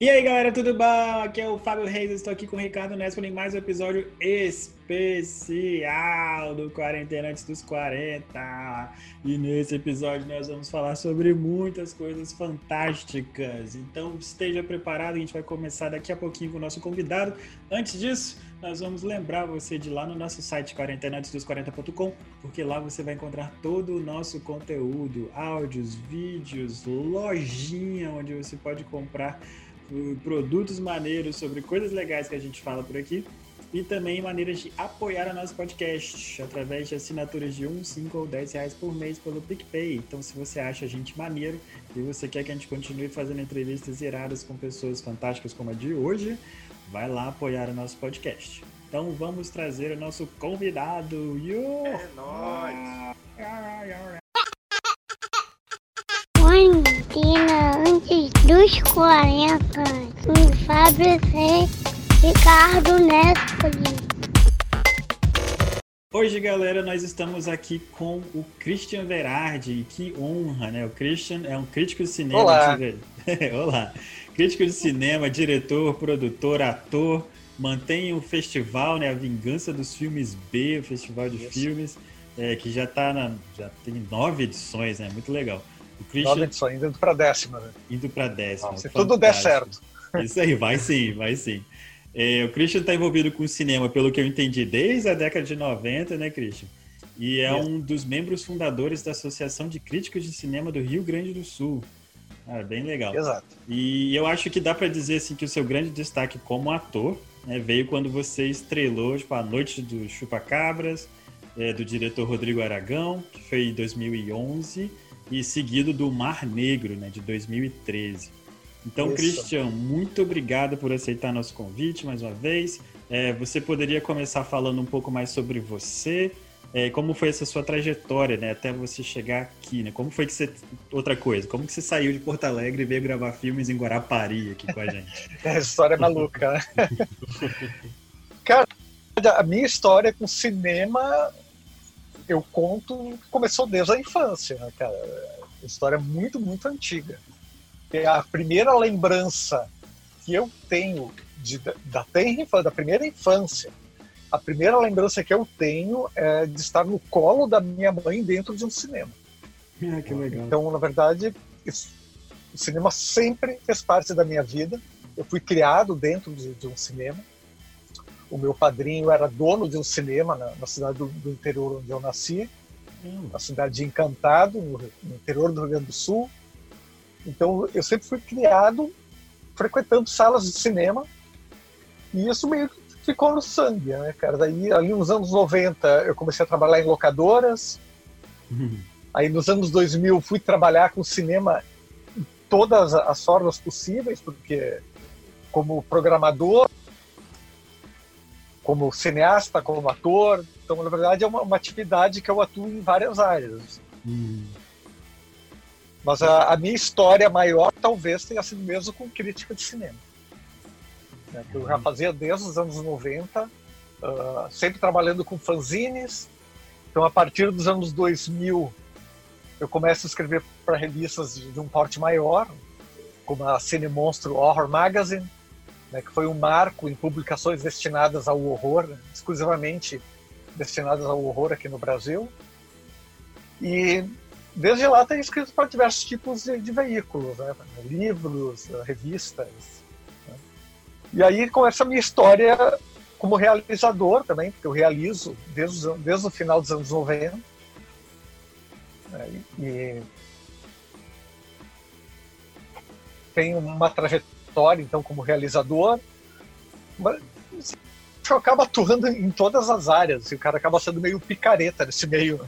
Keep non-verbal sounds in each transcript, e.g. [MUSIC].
E aí galera, tudo bom? Aqui é o Fábio Reis, estou aqui com o Ricardo Nespo em mais um episódio especial do Quarentena Antes dos 40. E nesse episódio nós vamos falar sobre muitas coisas fantásticas. Então esteja preparado, a gente vai começar daqui a pouquinho com o nosso convidado. Antes disso, nós vamos lembrar você de ir lá no nosso site quarentenaantesdos40.com, porque lá você vai encontrar todo o nosso conteúdo, áudios, vídeos, lojinha onde você pode comprar produtos maneiros, sobre coisas legais que a gente fala por aqui e também maneiras de apoiar o nosso podcast através de assinaturas de 1, 5 ou 10 reais por mês pelo PicPay. Então, se você acha a gente maneiro e você quer que a gente continue fazendo entrevistas iradas com pessoas fantásticas como a de hoje, vai lá apoiar o nosso podcast. Então, vamos trazer o nosso convidado. Yo! É nóis! Antes dos 40. Com Fábio Ricardo Nespoli. Hoje, galera, nós estamos aqui com o Christian Verardi. Que honra, né? O Christian é um crítico de cinema. Olá! [LAUGHS] Olá! Crítico de cinema, diretor, produtor, ator. Mantém o festival, né? A Vingança dos Filmes B, o festival de Isso. filmes, é, que já tá na, já tem nove edições, né? Muito legal. O Christian... Edições, indo para décima, né? Indo para décima. se tudo der certo. Isso aí, vai sim, vai sim. É, o Christian está envolvido com o cinema, pelo que eu entendi, desde a década de 90, né, Christian? E é um dos membros fundadores da Associação de Críticos de Cinema do Rio Grande do Sul. Ah, bem legal. Exato. E eu acho que dá para dizer assim que o seu grande destaque como ator né, veio quando você estrelou tipo, a Noite do Chupacabras, é, do diretor Rodrigo Aragão, que foi em 2011, e seguido do Mar Negro, né, de 2013. Então, Isso. Christian, muito obrigado por aceitar nosso convite mais uma vez. É, você poderia começar falando um pouco mais sobre você, é, como foi essa sua trajetória, né, até você chegar aqui, né? Como foi que você outra coisa? Como que você saiu de Porto Alegre e veio gravar filmes em Guarapari aqui com a gente? [LAUGHS] é, história maluca. Né? [LAUGHS] Cara, a minha história com cinema eu conto começou desde a infância, né, cara? História muito, muito antiga. É a primeira lembrança que eu tenho de, da, tenra, da primeira infância, a primeira lembrança que eu tenho é de estar no colo da minha mãe dentro de um cinema. [LAUGHS] Ah, que legal. Então, na verdade, isso, o cinema sempre fez parte da minha vida. Eu fui criado dentro de, de um cinema. O meu padrinho era dono de um cinema na, na cidade do, do, interior onde eu nasci, hum. na cidade de Encantado, no, no interior do Rio Grande do Sul. Então, eu sempre fui criado frequentando salas de cinema e isso meio que ficou no sangue, né, cara? Daí, ali nos anos 90, eu comecei a trabalhar em locadoras. Uhum. Aí, nos anos 2000, fui trabalhar com cinema em todas as formas possíveis, porque como programador, como cineasta, como ator. Então, na verdade, é uma, uma atividade que eu atuo em várias áreas. Uhum. Mas a, a, minha história maior talvez tenha sido mesmo com crítica de cinema. Né, que eu já fazia desde os anos 90, uh, ah, sempre trabalhando com fanzines. Então, a partir dos anos 2000, eu começo a escrever para revistas de, de, um porte maior, como a Cine Monstro Horror Magazine, né, que foi um marco em publicações destinadas ao horror, né, exclusivamente destinadas ao horror aqui no Brasil. E desde lá tem escrito para diversos tipos de, de veículos, né? livros, revistas. Né? E aí começa a minha história como realizador também, porque eu realizo desde, desde o final dos anos 90. Né? E tenho uma trajetória, então, como realizador, mas acaba atuando em todas as áreas, e o cara acaba sendo meio picareta nesse meio.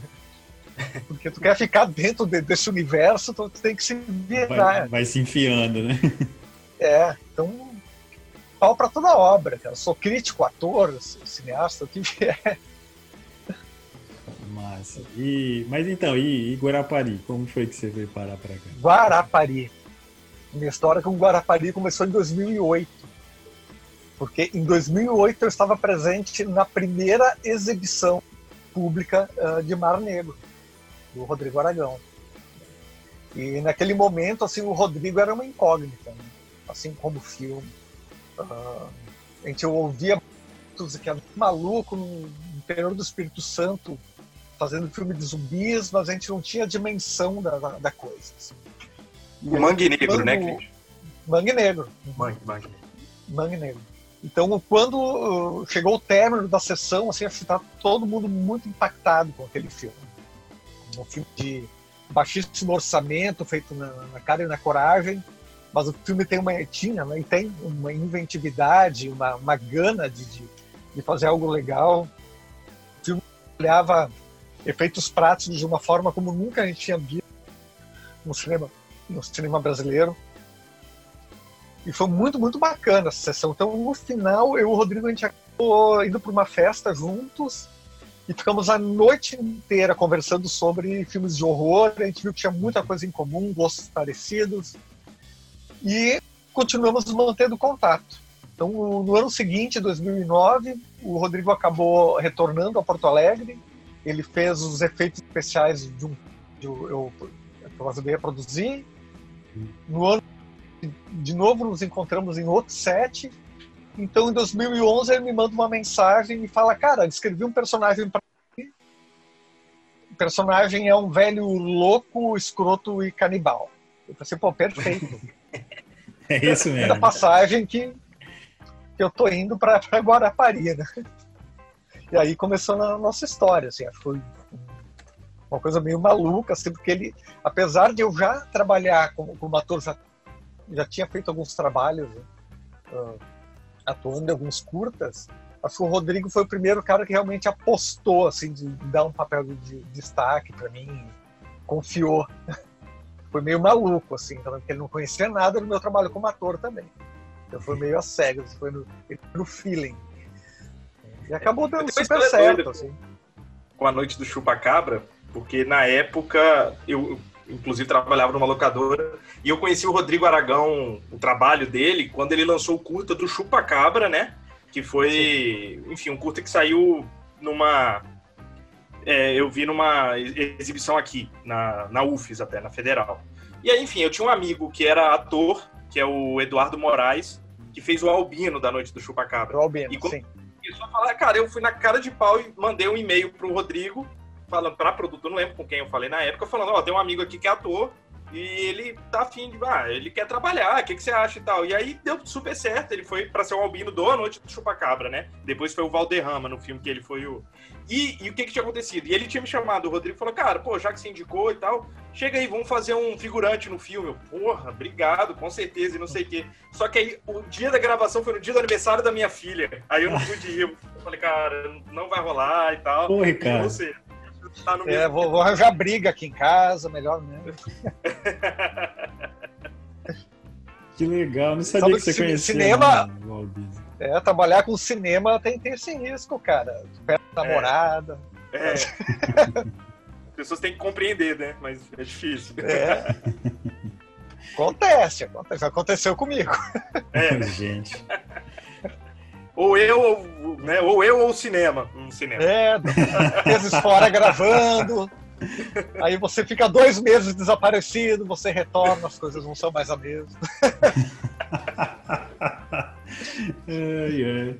[LAUGHS] Porque tu quer ficar dentro de, desse universo, tu, tu, tem que se virar. Vai, vai, se enfiando, né? É, então pau para toda obra, cara. Sou crítico, ator, cineasta, o que vier. Massa. E, mas então, e, e Guarapari? Como foi que você veio parar para cá? Guarapari. Minha história com Guarapari começou em 2008. Porque em 2008 eu estava presente na primeira exibição pública uh, de Mar Negro do Rodrigo Aragão. E naquele momento, assim, o Rodrigo era uma incógnita. Né? assim como o filme. Uh, a gente ouvia que era maluco no interior do Espírito Santo fazendo filme de zumbis, mas a gente não tinha dimensão da, da, da coisa. Assim. O Mangue Negro, quando... né, Cris? Mangue Negro. Mangue, Mangue. Mangue Negro. Então, quando uh, chegou o término da sessão, assim, acho que tá todo mundo muito impactado com aquele filme. Um filme de baixíssimo orçamento, feito na, na cara e na coragem, mas o filme tem uma tinha, né, e tem uma inventividade, uma, uma gana de, de, de fazer algo legal. O filme olhava efeitos práticos de uma forma como nunca a gente tinha visto no cinema, no cinema brasileiro. E foi muito, muito bacana essa sessão. Então, no final, eu e o Rodrigo, a gente acabou indo para uma festa juntos e ficamos a noite inteira conversando sobre filmes de horror. A gente viu que tinha muita coisa em comum, gostos parecidos. E continuamos mantendo contato. Então, no ano seguinte, 2009, o Rodrigo acabou retornando a Porto Alegre. Ele fez os efeitos especiais de um que eu, eu ajudei a produzir. No ano de novo nos encontramos em outro set. Então, em 2011, ele me manda uma mensagem e fala: Cara, escrevi um personagem para mim. O personagem é um velho louco, escroto e canibal. Eu pensei, pô, perfeito. [LAUGHS] é isso mesmo. Da passagem que, que eu tô indo para Guarapari, né? E aí começou a nossa história, assim, foi uma coisa meio maluca, assim, porque ele, apesar de eu já trabalhar como, como ator, já já tinha feito alguns trabalhos uh, atuando em alguns curtas. Acho que o Rodrigo foi o primeiro cara que realmente apostou, assim, de dar um papel de, de destaque para mim, confiou. [LAUGHS] foi meio maluco, assim, porque ele não conhecia nada do meu trabalho como ator também. Então foi meio a cegas, foi no, no feeling. E acabou dando super certo, assim. Com a noite do chupa-cabra, porque na época eu inclusive trabalhava numa locadora, e eu conheci o Rodrigo Aragão, o trabalho dele, quando ele lançou o curta do Chupa Cabra, né? Que foi, Sim. enfim, um curta que saiu numa. É, eu vi numa exibição aqui, na, na UFES até, na Federal. E aí, enfim, eu tinha um amigo que era ator, que é o Eduardo Moraes, que fez o Albino da Noite do Chupa Cabra. O Albino, e sim. Começou a falar, cara, eu fui na cara de pau e mandei um e-mail pro Rodrigo falando para produtor, não lembro com quem eu falei na época, falando, ó, oh, tem um amigo aqui que é ator e ele tá afim de, ah, ele quer trabalhar, o que, que você acha e tal. E aí deu super certo, ele foi para ser o Albino do A Noite do Chupacabra, né? Depois foi o Valderrama no filme que ele foi o... E, e o que que tinha acontecido? E ele tinha me chamado, o Rodrigo falou, cara, pô, já que você indicou e tal, chega aí, vamos fazer um figurante no filme. Eu, Porra, obrigado, com certeza, e não sei o quê. Só que aí, o dia da gravação foi no dia do aniversário da minha filha. Aí eu não pude ir, eu falei, cara, não vai rolar e tal. Porra, cara. Você tá no é, vou, vou arranjar briga aqui em casa, melhor mesmo. [LAUGHS] que legal, não sabia Sabe que você conhecia. Cinema, é, trabalhar com cinema tem, tem esse risco, cara. Perto da é. namorada. É. [LAUGHS] As pessoas têm que compreender, né? Mas é difícil. É. Acontece, acontece. Aconteceu comigo. É, [LAUGHS] gente ou eu, ou, né, ou eu ou o cinema. Um cinema. É, meses fora gravando. Aí você fica dois meses desaparecido, você retorna, as coisas não são mais a mesma. [LAUGHS] é, é.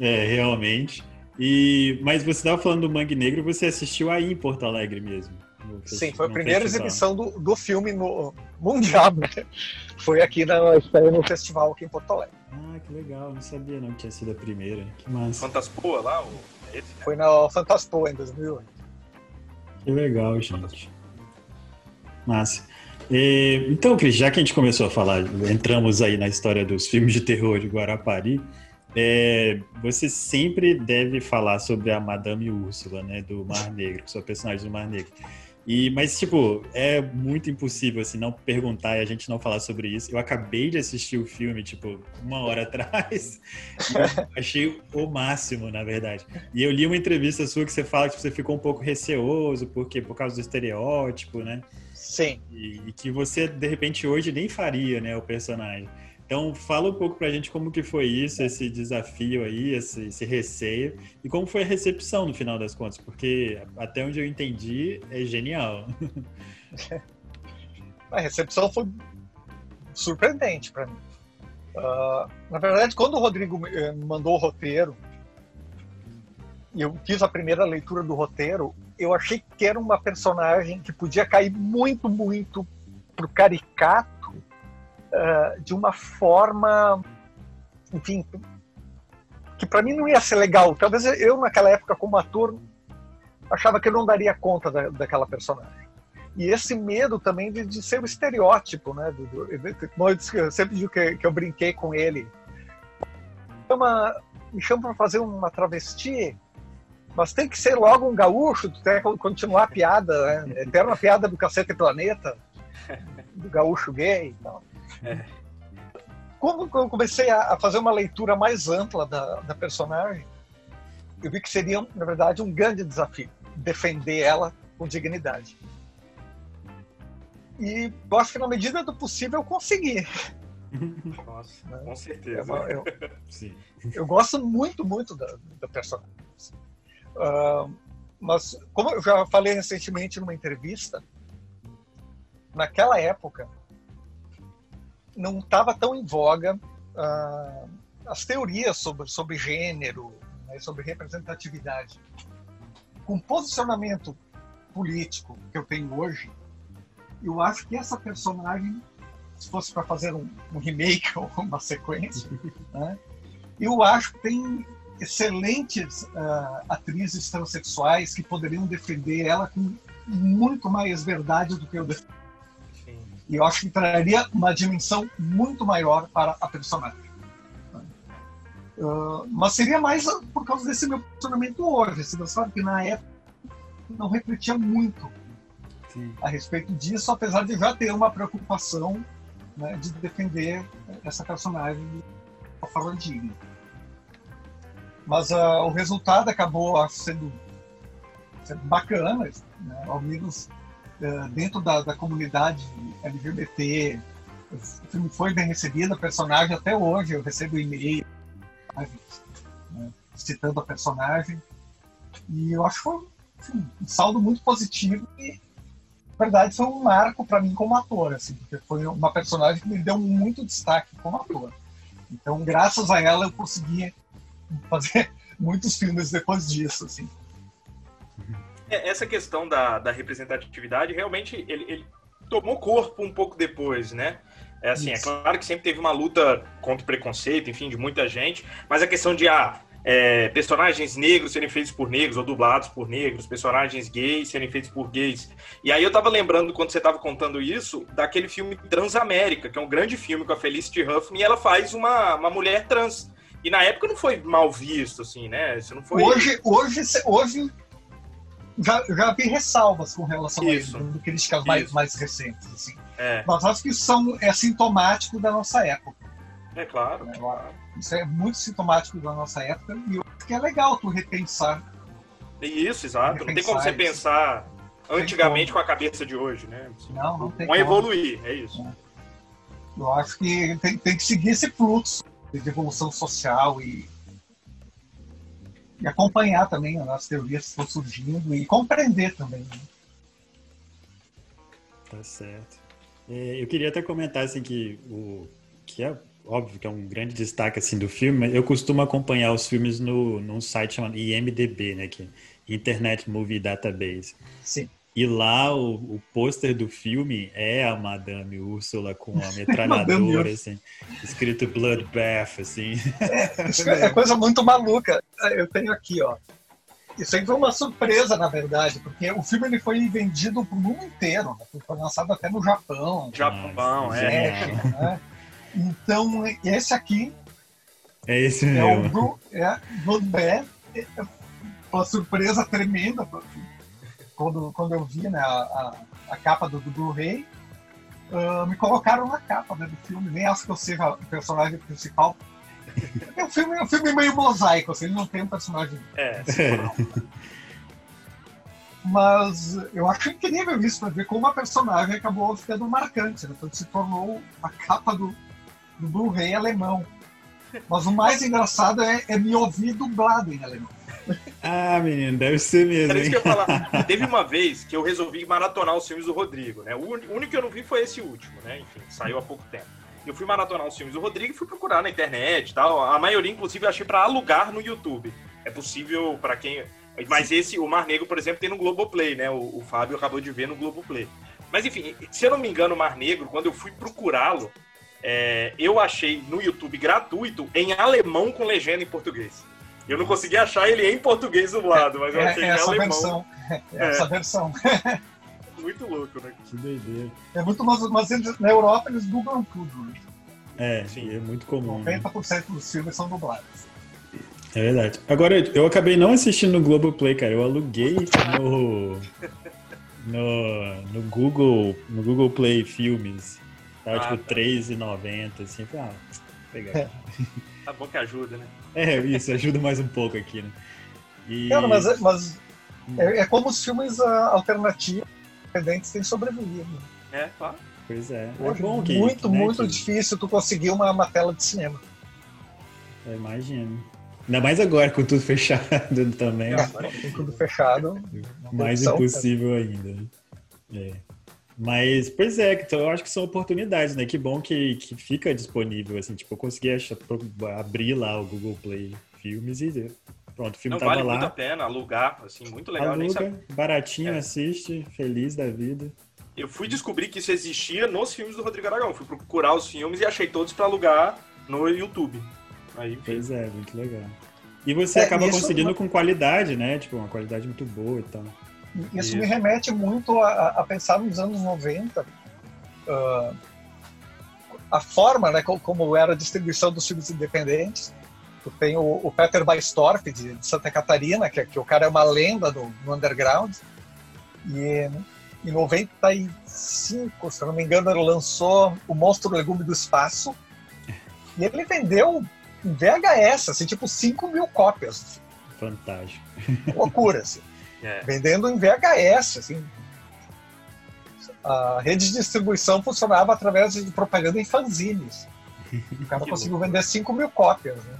é, realmente. E, mas você estava falando do Mangue Negro, você assistiu aí em Porto Alegre mesmo? Sim, foi a primeira festival. exibição do, do filme no mundial. Né? [LAUGHS] Foi aqui na, no festival aqui em Porto Alegre. Ah, que legal, não sabia não que tinha sido a primeira. Que massa. Fantaspoa lá? Esse, né? Foi na Fantaspoa em 2008. Que legal, gente. Massa. E, então, Cris, já que a gente começou a falar, entramos aí na história dos filmes de terror de Guarapari, é, você sempre deve falar sobre a Madame Úrsula, né, do Mar Negro, sua personagem do Mar Negro. E, mas, tipo, é muito impossível, assim, não perguntar e a gente não falar sobre isso. Eu acabei de assistir o filme, tipo, uma hora [LAUGHS] atrás. achei o máximo, na verdade. E eu li uma entrevista sua que você fala que você ficou um pouco receoso, porque por causa do estereótipo, né? Sim. E, e que você, de repente, hoje nem faria, né, o personagem. Então, fala um pouco pra gente como que foi isso, esse desafio aí, esse, esse, receio, e como foi a recepção no final das contas, porque até onde eu entendi, é genial. [LAUGHS] A recepção foi surpreendente para mim. Uh, na verdade, quando o Rodrigo me mandou o roteiro, e eu fiz a primeira leitura do roteiro, eu achei que era uma personagem que podia cair muito, muito pro caricato uh, de uma forma, enfim, que para mim não ia ser legal. Talvez eu, naquela época, como ator, achava que eu não daria conta da, daquela personagem. E esse medo também de, de ser o um estereótipo, né? Do, do, eu sempre digo que, que eu brinquei com ele. Uma, me chama para fazer uma travesti, mas tem que ser logo um gaúcho, tem que continuar a piada, né? Eterna piada do Cacete Planeta, do gaúcho gay e tal. É. Quando eu comecei a fazer uma leitura mais ampla da, da personagem, eu vi que seria, na verdade, um grande desafio defender ela com dignidade. E eu acho que na medida do possível eu consegui. [LAUGHS] Nossa, né? com certeza. Eu, eu, [LAUGHS] Sim. eu gosto muito, muito da, da personagem. Uh, mas, como eu já falei recentemente numa entrevista, naquela época não estava tão em voga uh, as teorias sobre, sobre gênero, né, sobre representatividade. Com o posicionamento político que eu tenho hoje, eu acho que essa personagem, se fosse para fazer um, um, remake [LAUGHS] ou uma sequência, né, eu acho que tem excelentes uh, atrizes transexuais que poderiam defender ela com muito mais verdade do que eu defendo. E eu acho que traria uma dimensão muito maior para a personagem. Uh, mas seria mais por causa desse meu posicionamento hoje. Você sabe que na época não refletia muito Sim. a respeito disso, apesar de já ter uma preocupação né, de defender essa personagem de uma forma digna. Mas uh, o resultado acabou sendo, sendo bacana, né? ao menos dentro da, da, comunidade LGBT. O filme foi bem recebido, a personagem até hoje eu recebo e-mail né, citando a personagem. E eu acho que foi assim, um saldo muito positivo e na verdade foi um marco para mim como ator, assim, porque foi uma personagem que me deu muito destaque como ator. Então, graças a ela, eu consegui fazer [LAUGHS] muitos filmes depois disso, assim. É, essa questão da, da representatividade, realmente, ele, ele, tomou corpo um pouco depois, né? É assim, é Isso. é claro que sempre teve uma luta contra o preconceito, enfim, de muita gente, mas a questão de, ah, é, personagens negros serem feitos por negros ou dublados por negros, personagens gays serem feitos por gays. E aí eu tava lembrando, quando você tava contando isso, daquele filme Transamérica, que é um grande filme com a Felicity Huffman, e ela faz uma, uma mulher trans. E na época não foi mal visto, assim, né? Isso não foi... Hoje, hoje, hoje já, já vi ressalvas com relação isso, a isso, críticas mais, mais recentes, assim. É. Mas acho que isso são, é sintomático da nossa época. É claro. É, claro. Isso é muito sintomático da nossa época e eu acho que é legal tu repensar. Isso, exato. Repensar não tem como você pensar antigamente com a cabeça de hoje, né? Não, não tem como. evoluir, é isso. É. Eu acho que tem, tem que seguir esse fluxo de evolução social e, e acompanhar também as teorias que estão surgindo e compreender também. Né? Tá certo. É, eu queria até comentar assim que o que é óbvio que é um grande destaque assim do filme. Eu costumo acompanhar os filmes no num site chamado IMDb, né, que é Internet Movie Database. Sim. E lá o, o pôster do filme é a Madame Úrsula com a [LAUGHS] metralhadora, assim, escrito Bloodbath, assim. É, isso é coisa muito maluca. Eu tenho aqui, ó. Isso aí foi uma surpresa, na verdade, porque o filme ele foi vendido pro mundo inteiro. Né? Foi lançado até no Japão. Japão, é. Né? Então, esse aqui é esse é mesmo. o é, Bloodbath. É uma surpresa tremenda quando, quando eu vi né, a, a, a capa do, do Blu-ray, uh, me colocaram na capa né, do filme. Nem acho que eu seja o personagem principal. É um filme, é um filme meio mosaico, assim, ele não tem um personagem é. Mas eu acho incrível isso, para ver como a personagem acabou ficando marcante. Né? Então se tornou a capa do, do Blu-ray alemão. Mas o mais engraçado é, é me ouvir dublado em alemão. Ah, menino, deve ser mesmo. Era isso que eu ia falar. [LAUGHS] Teve uma vez que eu resolvi maratonar os filmes do Rodrigo, né? O único que eu não vi foi esse último, né? Enfim, saiu há pouco tempo. Eu fui maratonar os filmes do Rodrigo e fui procurar na internet e tal. A maioria, inclusive, eu achei para alugar no YouTube. É possível para quem. Mas esse, o Mar Negro, por exemplo, tem no Globoplay, né? O, o Fábio acabou de ver no Globoplay. Mas enfim, se eu não me engano, o Mar Negro, quando eu fui procurá-lo, é, eu achei no YouTube gratuito em alemão com legenda em português. Eu não consegui achar ele em português dublado, mas eu É, achei é em essa alemão. versão. É essa versão. [LAUGHS] Muito louco, né? Que doideira. É muito, mas, mas eles- na Europa eles dublam tudo. Né? É, Sim. é muito comum. né? 90% dos filmes são dublados. É verdade. Agora, eu acabei não assistindo no Globoplay, cara. Eu aluguei no, no, no Google no Google Play Filmes. Tava Ah, tipo tá. R$3,90, assim. Ah, pegar. Tá bom que ajuda, né? É, isso, ajuda mais um pouco aqui, né? E... Cara, mas, mas é, é como os filmes ah, alternativos independentes têm sobrevivido. É, claro. Pois é. É Hoje, bom que. muito, né, muito que- difícil tu conseguir uma, uma tela de cinema. Eu imagino. Ainda mais agora com tudo fechado [LAUGHS] também. É. Tem tudo fechado. Mais Opção, impossível ainda. né? É. Mas, pois é, então eu acho que são oportunidades, né? Que bom que, que fica disponível, assim, tipo, eu consegui achar, abrir lá o Google Play Filmes e pronto, o filme Não tava vale muito a lá. pena alugar, assim, muito legal. Aluga, baratinho, É. assiste, feliz da vida. Eu fui descobrir que isso existia nos filmes do Rodrigo Aragão. Fui procurar os filmes e achei todos pra alugar no YouTube. Aí. Pois é, muito legal. E você É, acaba conseguindo com qualidade, né? Tipo, uma qualidade muito boa e tal. Isso Isso. me remete muito a, a pensar nos anos 90, ah, a forma, né, co- como era a distribuição dos filmes independentes. Tu tem o, o Peter Baistorff, de, de Santa Catarina, que, que o cara é uma lenda do, do underground. E em 95, se não me engano, ele lançou O Monstro Legume do Espaço. E ele vendeu em VHS, assim, tipo 5 mil cópias. Fantástico. Loucura, assim É. vendendo em VHS, assim. A rede de distribuição funcionava através de propaganda em fanzines. O cara [LAUGHS] conseguiu vender 5 mil cópias, né?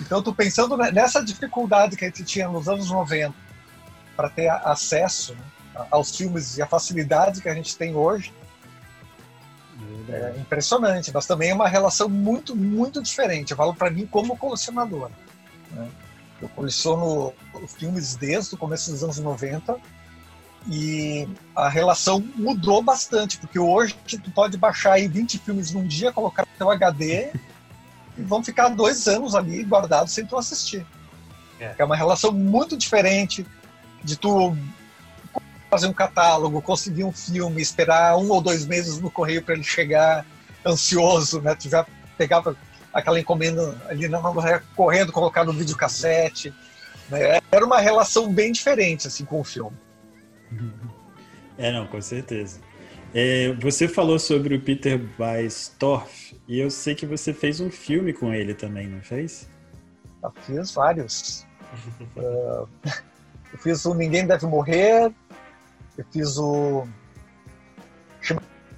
Então, tu pensando ne- nessa dificuldade que a gente tinha nos anos 90 para ter acesso né, aos filmes e a facilidade que a gente tem hoje, É é impressionante. Mas também é uma relação muito, muito diferente. Eu falo para mim como colecionador. né? Eu coleciono filmes desde o começo dos anos 90 e a relação mudou bastante, porque hoje tu pode baixar aí 20 filmes num dia, colocar no teu HD e vão ficar dois anos ali guardados sem tu assistir. É. É uma relação muito diferente de tu fazer um catálogo, conseguir um filme, esperar um ou dois meses no correio para ele chegar ansioso, né? Tu já pegava aquela encomenda ali na correndo, colocar no videocassete. Né? Era uma relação bem diferente assim com o filme. [LAUGHS] É, não, com certeza. É, você falou sobre o Peter Baistorff e eu sei que você fez um filme com ele também, não fez? Eu fiz vários. [LAUGHS] Ah, [LAUGHS] eu fiz o Ninguém Deve Morrer, eu fiz o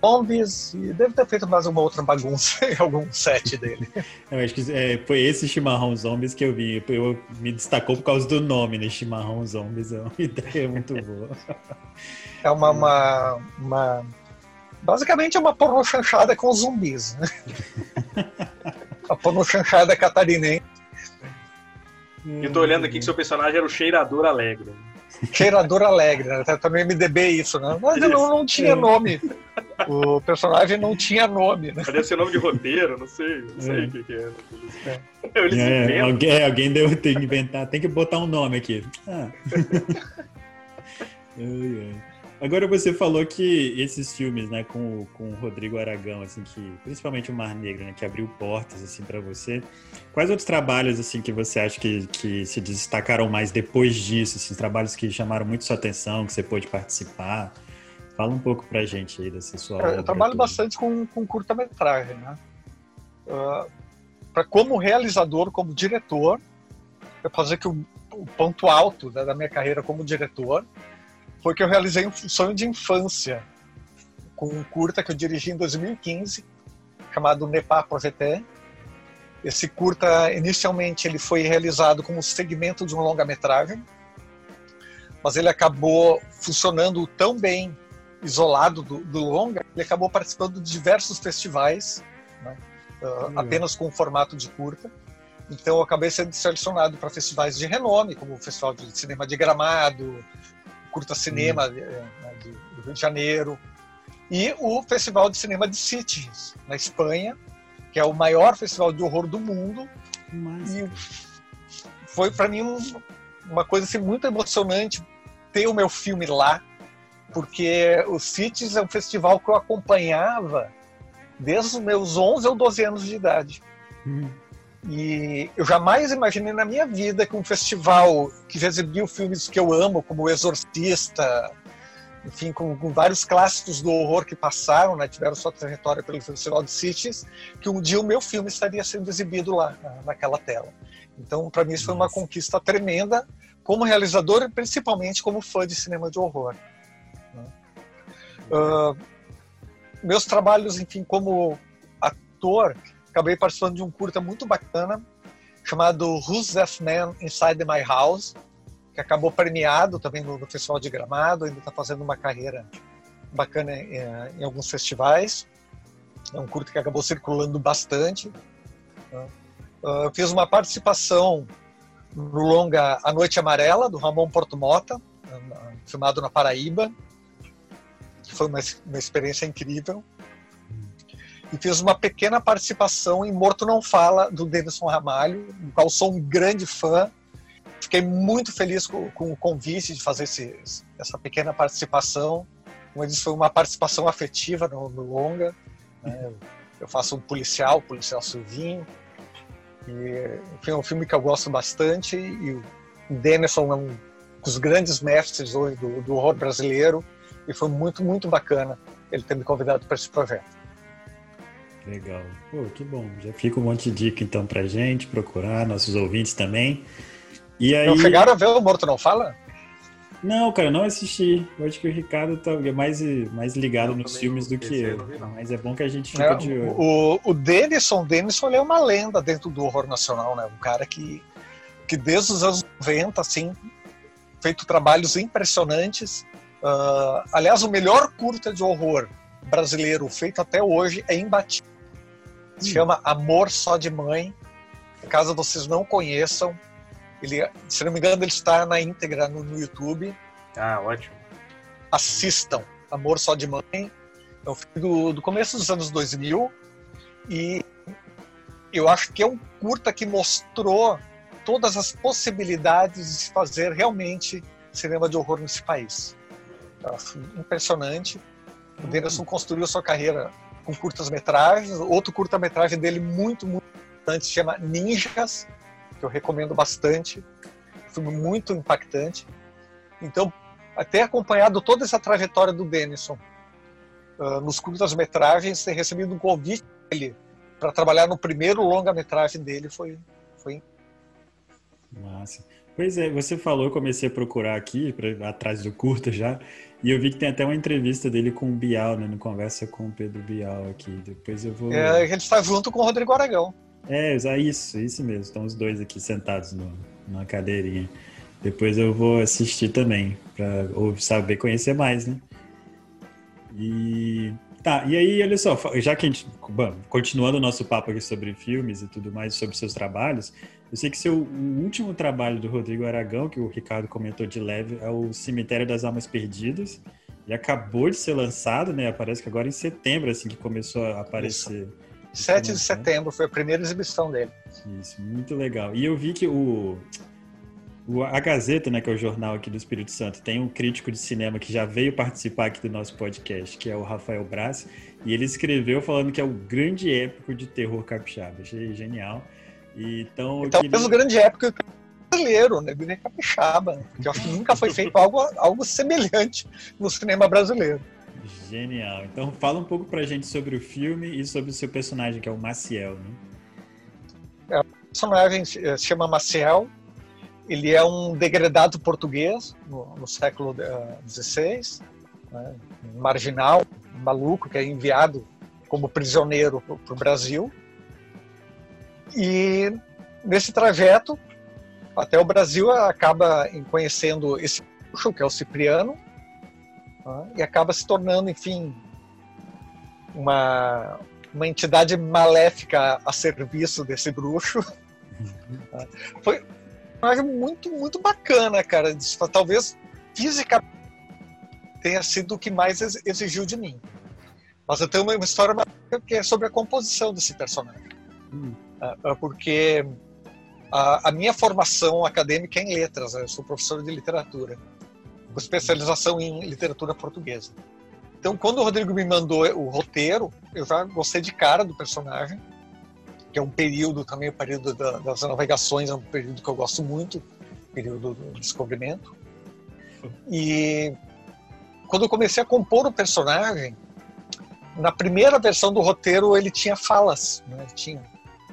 Zombies e devo ter feito mais uma outra bagunça [LAUGHS] em algum set dele. [LAUGHS] Eu acho que é, foi esse Chimarrão Zombies que eu vi. Eu, me destacou por causa do nome, né? Chimarrão Zombies é uma [LAUGHS] ideia muito boa. É uma, uma, uma- basicamente é uma porno chanchada com zumbis, né? A porno chanchada catarinense, Eu tô olhando aqui que seu personagem era o cheirador alegre. Cheirador alegre, né? Tá- Também MDB isso, né? Mas ele não, não tinha nome. O personagem não tinha nome, né? Deve ser nome de roteiro, não sei. Não sei É. o que, que é. Eles É, inventam. alguém, é, alguém deve ter que inventar, tem que botar um nome aqui. Ah. [LAUGHS] Ai, ai. Agora você falou que esses filmes, né, com, o- com o Rodrigo Aragão, assim, que principalmente o Mar Negro, né, que abriu portas assim para você. Quais outros trabalhos assim que você acha que, que se destacaram mais depois disso, assim, trabalhos que chamaram muito sua atenção, que você pôde participar? Fala um pouco pra gente aí dessa sua Eu, eu trabalho toda. bastante com, com curta-metragem, né? para como realizador, como diretor, eu dizer que o, o ponto alto né, da minha carreira como diretor foi que eu realizei um sonho de infância com um curta que eu dirigi em 2015, chamado Nepá Projeté. Esse curta, inicialmente, ele foi realizado como segmento de um longa-metragem, mas ele acabou funcionando tão bem isolado do, do longa, ele acabou participando de diversos festivais né? uh, apenas com o formato de curta. Então eu acabei sendo selecionado para festivais de renome, como o Festival de Cinema de Gramado, Curta Cinema uhum. de, do Rio de Janeiro, e o Festival de Cinema de Sitges, na Espanha, que é o maior festival de horror do mundo. Mas... E foi para mim um, uma coisa assim, muito emocionante ter o meu filme lá, porque o Sitges é um festival que eu acompanhava desde os meus 11 ou 12 anos de idade. Hum. E eu jamais imaginei na minha vida que um festival que já exibiu filmes que eu amo, como O Exorcista, enfim, com, com, vários clássicos do horror que passaram, né, tiveram sua trajetória pelo Festival de Cities, que um dia o meu filme estaria sendo exibido lá, naquela tela. Então, para mim, isso foi uma conquista tremenda, como realizador e principalmente como fã de cinema de horror. Uh, meus trabalhos, enfim, como ator, acabei participando de um curta muito bacana chamado Who's That Man Inside My House, que acabou premiado também no, no Festival de Gramado, ainda está fazendo uma carreira bacana em, em, alguns festivais. É um curto que acabou circulando bastante. Uh, fiz uma participação no longa A Noite Amarela, do Ramon Portomota, filmado na Paraíba, que foi uma, uma experiência incrível. E fiz uma pequena participação em Morto Não Fala, do Denison Ramalho, do qual sou um grande fã. Fiquei muito feliz com, com o convite de fazer esse, essa pequena participação. Como eu disse, foi uma participação afetiva no, no longa. Né? Eu faço um policial, policial Silvinho. E, enfim, é um filme que eu gosto bastante. E o Denison é um dos grandes mestres do, do horror brasileiro e foi muito, muito bacana ele ter me convidado para esse projeto. Legal. Pô, que bom. Já fica um monte de dica então pra gente procurar, nossos ouvintes também. E aí... Não chegaram a ver o Morto Não Fala? Não, cara, não assisti. Eu acho que o Ricardo tá mais, mais ligado nos filmes do que eu. Mas é bom que a gente fica é, de olho. O, o Denison, Denison é uma lenda dentro do horror nacional, né? Um cara que, que desde os anos 90, assim, feito trabalhos impressionantes. Uh, aliás, o melhor curta de horror brasileiro feito até hoje é imbatível. Se hum. chama Amor Só de Mãe. Caso vocês não conheçam, ele, se não me engano, ele está na íntegra no, no YouTube. Ah, ótimo. Assistam. Amor Só de Mãe. É um filme do, do começo dos anos 2000. E eu acho que é um curta que mostrou todas as possibilidades de se fazer realmente cinema de horror nesse país. Impressionante. O Denison construiu sua carreira com curtas-metragens. Outro curta-metragem dele muito, muito importante se chama Ninjas, que eu recomendo bastante. Filme muito impactante. Então, até acompanhado toda essa trajetória do Denison uh, nos curtas-metragens, ter recebido um convite dele para trabalhar no primeiro longa-metragem dele foi, foi Massa. Pois é, você falou, comecei a procurar aqui, pra, atrás do curta já, e eu vi que tem até uma entrevista dele com o Bial, né? No Conversa com o Pedro Bial aqui. Depois eu vou. É, a gente está junto com o Rodrigo Aragão. É, isso, isso mesmo. Estão os dois aqui sentados no, numa cadeirinha. Depois eu vou assistir também, para saber conhecer mais, né? E. Tá, e aí, olha só, já que a gente. Bom, continuando o nosso papo aqui sobre filmes e tudo mais, sobre seus trabalhos, eu sei que seu o último trabalho do Rodrigo Aragão, que o Ricardo comentou de leve, é o Cemitério das Almas Perdidas. E acabou de ser lançado, né? Aparece que agora em setembro, assim, que começou a aparecer. Isso. 7 de setembro foi a primeira exibição dele. Isso, muito legal. E eu vi que o, o, a Gazeta, né, que é o jornal aqui do Espírito Santo, tem um crítico de cinema que já veio participar aqui do nosso podcast, que é o Rafael Braz, e ele escreveu falando que é o grande épico de terror capixaba. Achei genial. Então, então queria... o grande época brasileiro, né? Nem capixaba, porque eu acho que nunca foi feito algo, algo semelhante no cinema brasileiro. Genial. Então fala um pouco pra gente sobre o filme e sobre o seu personagem, que é o Maciel, né? É, o personagem se chama Maciel, ele é um degradado português no, no século XVI, uh, né? marginal, maluco, que é enviado como prisioneiro para o Brasil e nesse trajeto, até o Brasil acaba conhecendo esse bruxo, que é o Cipriano, né, e acaba se tornando, enfim, uma, uma entidade maléfica a serviço desse bruxo. [LAUGHS] Foi um personagem muito, muito bacana, cara. Talvez física tenha sido o que mais exigiu de mim. Mas eu tenho uma história que é sobre a composição desse personagem. Hum. Porque a, a, minha formação acadêmica é em letras, eu sou professor de literatura, com especialização em literatura portuguesa. Então, quando o Rodrigo me mandou o roteiro, eu já gostei de cara do personagem, que é um período também, o período das navegações, é um período que eu gosto muito, período do descobrimento. E quando eu comecei a compor o personagem, na primeira versão do roteiro ele tinha falas, né? tinha,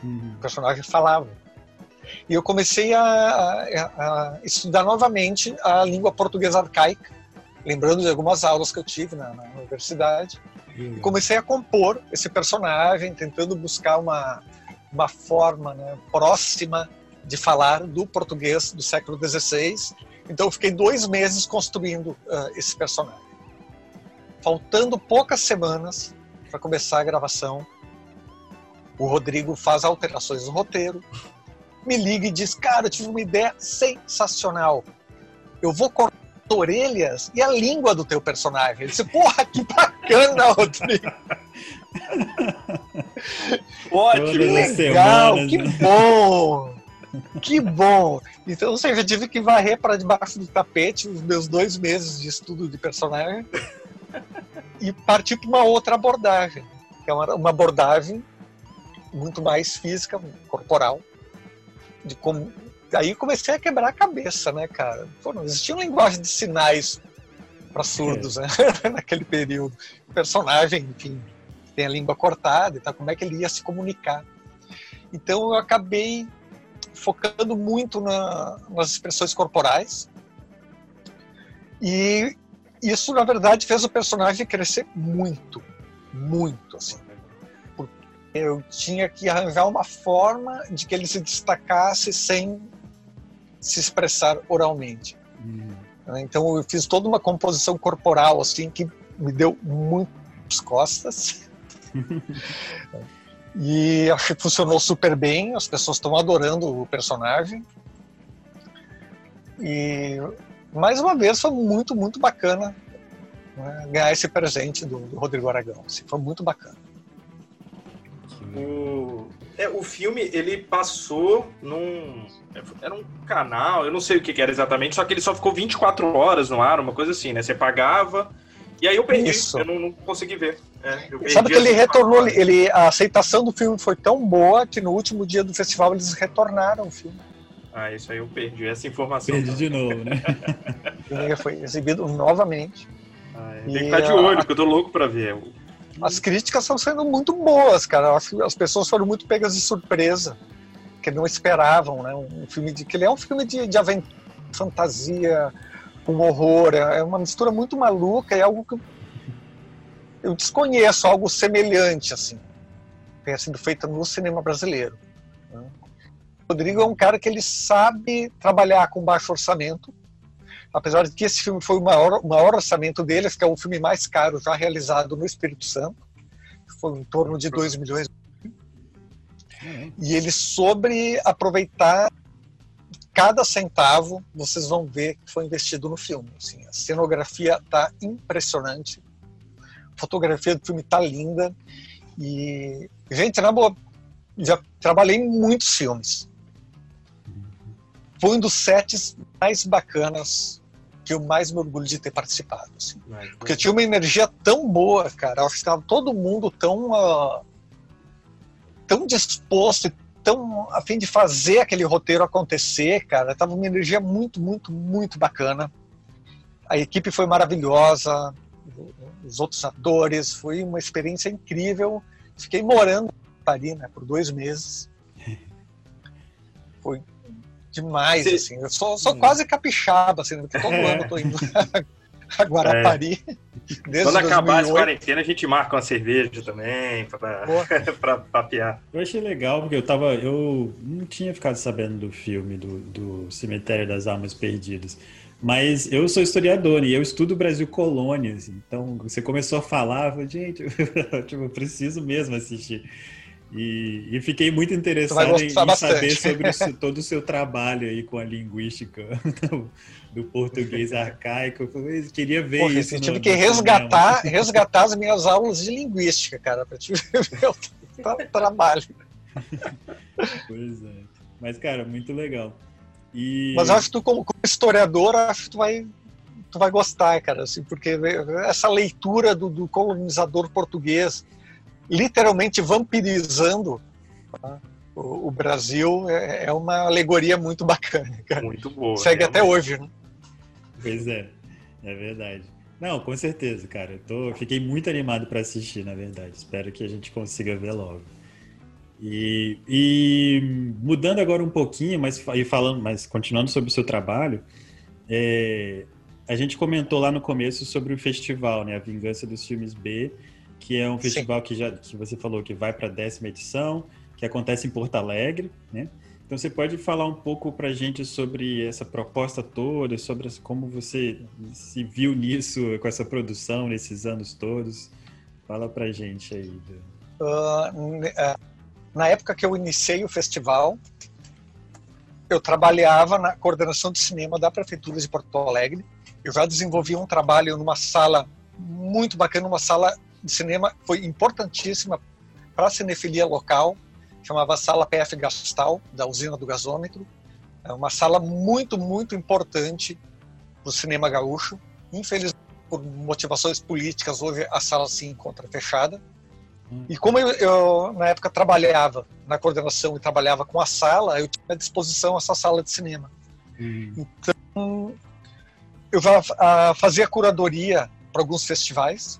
uhum. o personagem falava. E eu comecei a, a, a, estudar novamente a língua portuguesa arcaica, lembrando de algumas aulas que eu tive na, na universidade. Uhum. E comecei a compor esse personagem, tentando buscar uma, uma forma né, próxima de falar do português do século XVI. Então, eu fiquei dois meses construindo uh, esse personagem. Faltando poucas semanas para começar a gravação, o Rodrigo faz alterações no roteiro, me liga e diz: Cara, eu tive uma ideia sensacional. Eu vou cortar as orelhas e a língua do teu personagem. Ele disse: Porra, que bacana, [LAUGHS] Rodrigo. Ótimo, que legal, semanas, que né? bom. Que bom! Então, ou seja, eu tive que varrer para debaixo do tapete os meus dois meses de estudo de personagem [LAUGHS] e partir para uma outra abordagem, que é uma, uma abordagem muito mais física, corporal, de como aí comecei a quebrar a cabeça, né, cara? Pô, não existia uma linguagem de sinais para surdos, é. né? [LAUGHS] Naquele período. O personagem, enfim, tem a língua cortada e tal, como é que ele ia se comunicar? Então eu acabei focando muito na, nas expressões corporais e isso na verdade fez o personagem crescer muito, muito assim eu tinha que arranjar uma forma de que ele se destacasse sem se expressar oralmente. Hum. Então eu fiz toda uma composição corporal assim que me deu muitas costas. [LAUGHS] e acho que funcionou super bem, as pessoas estão adorando o personagem. E mais uma vez foi muito, muito bacana né, ganhar esse presente do, do Rodrigo Aragão. Assim, foi muito bacana. O, é, o filme, ele passou num. Era um canal, eu não sei o que era exatamente, só que ele só ficou 24 horas no ar, uma coisa assim, né? Você pagava. E aí eu perdi, Isso. eu não, não consegui ver. É, Sabe que ele retornou, ele, a aceitação do filme foi tão boa que no último dia do festival eles retornaram o filme. Ah, isso aí eu perdi, essa informação. Perdi de novo, né? [LAUGHS] foi exibido novamente. Ah, é. Tem que ficar de olho, porque eu tô louco pra ver as críticas estão sendo muito boas, cara. As pessoas foram muito pegas de surpresa, que não esperavam, né? Um filme de que ele é um filme de, de aventura, fantasia, com horror, é, é uma mistura muito maluca, é algo que eu desconheço, algo semelhante assim, tenha sido feito no cinema brasileiro. Né? Rodrigo é um cara que ele sabe trabalhar com baixo orçamento, apesar de que esse filme foi o maior, o maior orçamento dele, que é o filme mais caro já realizado no Espírito Santo, foi em torno de 2 milhões. E ele sobre aproveitar cada centavo, vocês vão ver que foi investido no filme. Assim, a cenografia está impressionante, a fotografia do filme está linda e gente na boa, já trabalhei em muitos filmes. Foi um dos sets mais bacanas que eu mais me orgulho de ter participado. Assim. Porque tinha uma energia tão boa, cara. Eu acho que estava todo mundo tão, uh, tão disposto e tão a fim de fazer aquele roteiro acontecer, cara. Tava uma energia muito, muito, muito bacana. A equipe foi maravilhosa, os outros atores, foi uma experiência incrível. Fiquei morando em Paris, né, por dois meses. [LAUGHS] Foi demais, assim. Eu sou, sou hum. quase capixaba, assim, porque todo ano eu tô indo. [LAUGHS] a Guarapari. É. Quando acabar essa quarentena, a gente marca uma cerveja também [LAUGHS] pra papear. Eu achei legal, porque eu tava. Eu não tinha ficado sabendo do filme do, do Cemitério das Almas Perdidas. Mas eu sou historiador e eu estudo Brasil colônias. Então, você começou a falar, eu falei, gente, [LAUGHS] eu, tipo, eu preciso mesmo assistir. E, e fiquei muito interessado em, em saber sobre o, [LAUGHS] todo o seu trabalho aí com a linguística [LAUGHS] do, do português arcaico. Eu queria ver Porra, isso. Eu tive no, que resgatar, [LAUGHS] resgatar as minhas aulas de linguística, cara, para te ver o trabalho. Pois é. Mas, cara, muito legal. E... Mas acho que tu, como, como historiador, acho que tu vai, tu vai gostar, cara, assim, porque essa leitura do, do colonizador português, literalmente vampirizando tá? o, o, Brasil, é, é, uma alegoria muito bacana, cara. Muito boa. Segue realmente. até hoje, né? Pois é, é verdade. Não, com certeza, cara. Eu tô, fiquei muito animado para assistir, na verdade. Espero que a gente consiga ver logo. E, e, mudando agora um pouquinho, mas e falando, mas continuando sobre o seu trabalho, é, a gente comentou lá no começo sobre o festival, né, a Vingança dos Filmes B, que é um festival que já que você falou que vai para a décima edição, que acontece em Porto Alegre, né? Então você pode falar um pouco para a gente sobre essa proposta toda, sobre como você se viu nisso, com essa produção nesses anos todos. Fala para a gente aí. Uh, na época que eu iniciei o festival, eu trabalhava na coordenação de cinema da Prefeitura de Porto Alegre. Eu já desenvolvi um trabalho numa sala muito bacana, uma sala de cinema foi importantíssima para a cinefilia local, chamava Sala PF Gastal, da usina do gasômetro. É uma sala muito, muito importante para o cinema gaúcho. Infelizmente, por motivações políticas, hoje a sala se encontra fechada. Hum. E como eu, eu, na época, trabalhava na coordenação e trabalhava com a sala, eu tinha à disposição essa sala de cinema. Hum. Então, eu fazia curadoria para alguns festivais,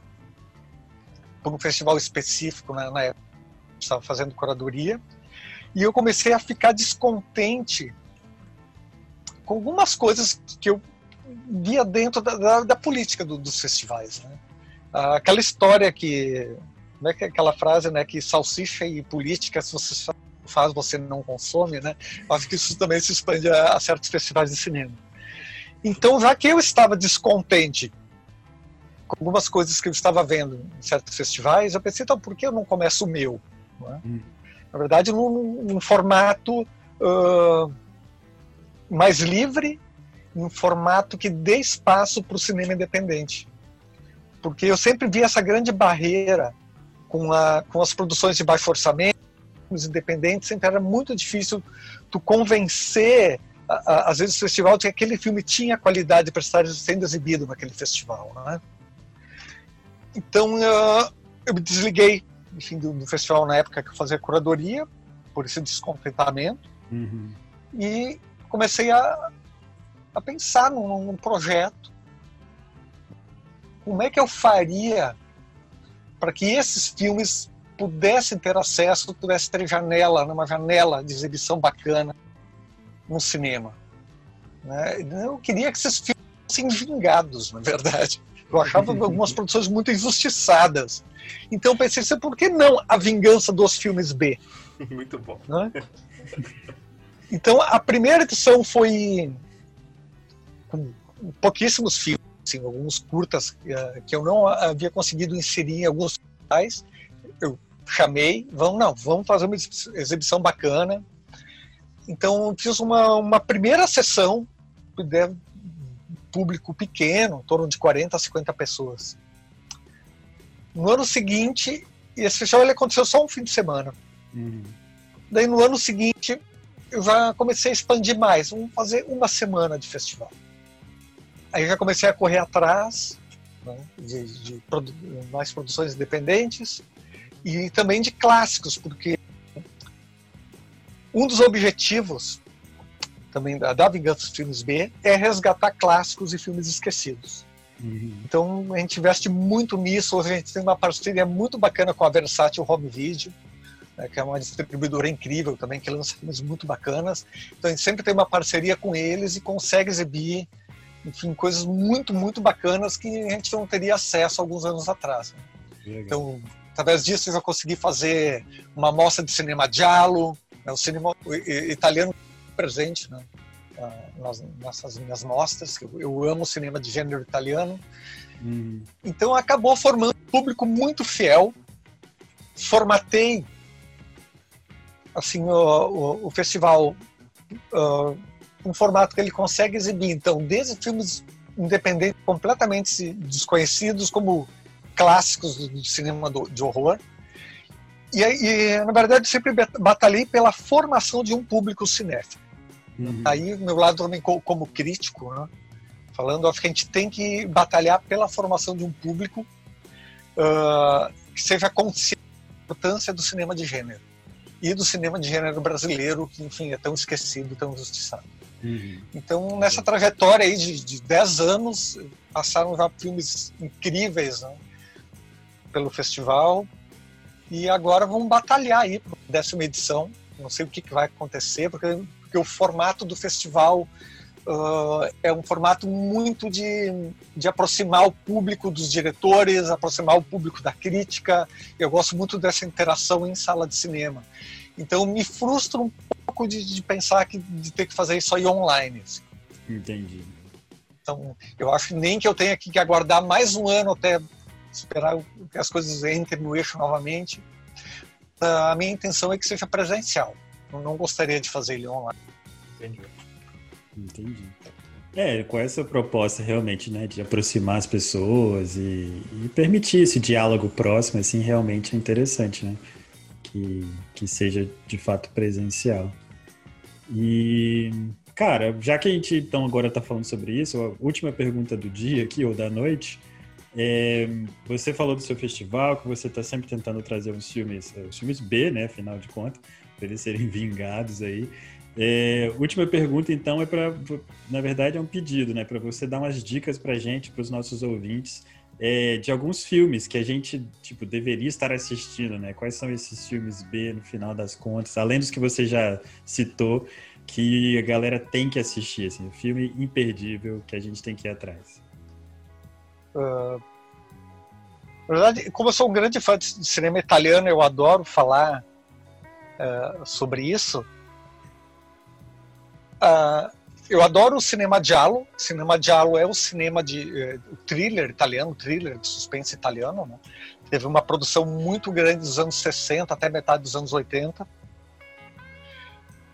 por um festival específico né, na época, estava fazendo curadoria, e eu comecei a ficar descontente com algumas coisas que eu via dentro da, da, da política do, dos festivais. Né? Aquela história que é que aquela frase, né, que salsicha e política, se você faz, você não consome, né? Acho que isso também se expande a, a certos festivais de cinema. Então, já que eu estava descontente algumas coisas que eu estava vendo em certos festivais, eu pensei, então, por que eu não começo o meu? É? Hum. Na verdade, num, num formato uh, mais livre, num formato que dê espaço para o cinema independente. Porque eu sempre vi essa grande barreira com, a, com as produções de baixo orçamento, os independentes, sempre era muito difícil tu convencer, às vezes, o festival de que aquele filme tinha qualidade para estar sendo exibido naquele festival. Né? Então, uh, eu me desliguei enfim, do, do, festival na época que eu fazia curadoria, por esse descontentamento, uhum. e comecei a, a pensar num, num projeto. Como é que eu faria para que esses filmes pudessem ter acesso, pudessem ter janela, numa janela de exibição bacana no cinema. Né? Eu queria que esses filmes fossem vingados, na verdade. Eu achava algumas produções muito injustiçadas. Então pensei, por que não a vingança dos filmes B? [LAUGHS] Muito bom. Né? Então a primeira edição foi com pouquíssimos filmes assim, alguns curtas uh, que eu não havia conseguido inserir em alguns festivais. Eu chamei, vamos não, vamos fazer uma exibição bacana. Então fiz uma, uma primeira sessão, público pequeno, em torno de 40 a 50 pessoas. No ano seguinte, esse festival ele aconteceu só um fim de semana. Uhum. Daí no ano seguinte eu já comecei a expandir mais, vamos fazer uma semana de festival. Aí já comecei a correr atrás né, de, de produ mais produções independentes e também de clássicos, porque um dos objetivos também da, da Vingança dos Filmes B é resgatar clássicos e filmes esquecidos. Uhum. Então a gente investe muito nisso. Hoje a gente tem uma parceria muito bacana com a Versátil Home Video, né, que é uma distribuidora incrível também, que lança filmes muito bacanas. Então a gente sempre tem uma parceria com eles e consegue exibir enfim, coisas muito, muito bacanas que a gente não teria acesso alguns anos atrás. Né? Então, através disso, eu já consegui fazer uma mostra de cinema giallo, né? o cinema italiano presente né? nas, nessas minhas mostras. Eu, eu amo cinema de gênero italiano. Hum. Então, acabou formando um público muito fiel. Formatei assim, o, o, o festival uh, um formato que ele consegue exibir, então, desde filmes independentes completamente desconhecidos, como clássicos do cinema do, de horror, e, e, na verdade, sempre batalhei pela formação de um público cinéfilo. Uhum. Aí, meu lado também como crítico, né? falando, acho que a gente tem que batalhar pela formação de um público uh, que seja consciente da importância do cinema de gênero e do cinema de gênero brasileiro, que, enfim, é tão esquecido, tão injustiçado. Uhum. Então, nessa trajetória aí de, de 10 anos, passaram já filmes incríveis né, pelo festival, e agora vamos batalhar aí para a décima edição. Não sei o que, que vai acontecer, porque, porque o formato do festival Uh, é um formato muito de, de aproximar o público dos diretores, aproximar o público da crítica. Eu gosto muito dessa interação em sala de cinema. Então me frustra um pouco de, de pensar que de ter que fazer isso aí online. Assim. Entendi. Então eu acho nem que eu tenha que aguardar mais um ano até esperar que as coisas entrem no eixo novamente. Uh, a minha intenção é que seja presencial. Eu não gostaria de fazer ele online. Entendi. Entendi. É, com essa proposta realmente, né, de aproximar as pessoas e, e, permitir esse diálogo próximo, assim, realmente é interessante, né? Que, que seja de fato presencial. E, cara, já que a gente então agora está falando sobre isso, a última pergunta do dia aqui, ou da noite, é, você falou do seu festival, que você está sempre tentando trazer uns filmes, os filmes B, né, afinal de contas, para eles serem [LAUGHS] vingados aí. É, última pergunta, então, é para, na verdade, é um pedido, né, para você dar umas dicas para gente, para os nossos ouvintes, é, de alguns filmes que a gente, tipo, deveria estar assistindo, né? Quais são esses filmes B, no final das contas, além dos que você já citou, que a galera tem que assistir, assim, um filme imperdível que a gente tem que ir atrás. Uh, na verdade, como eu sou um grande fã de cinema italiano, eu adoro falar uh, sobre isso. Uh, eu adoro o cinema giallo. Cinema giallo é o cinema de eh, o thriller italiano, thriller de suspense italiano. Né? Teve uma produção muito grande dos anos 60 até metade dos anos 80.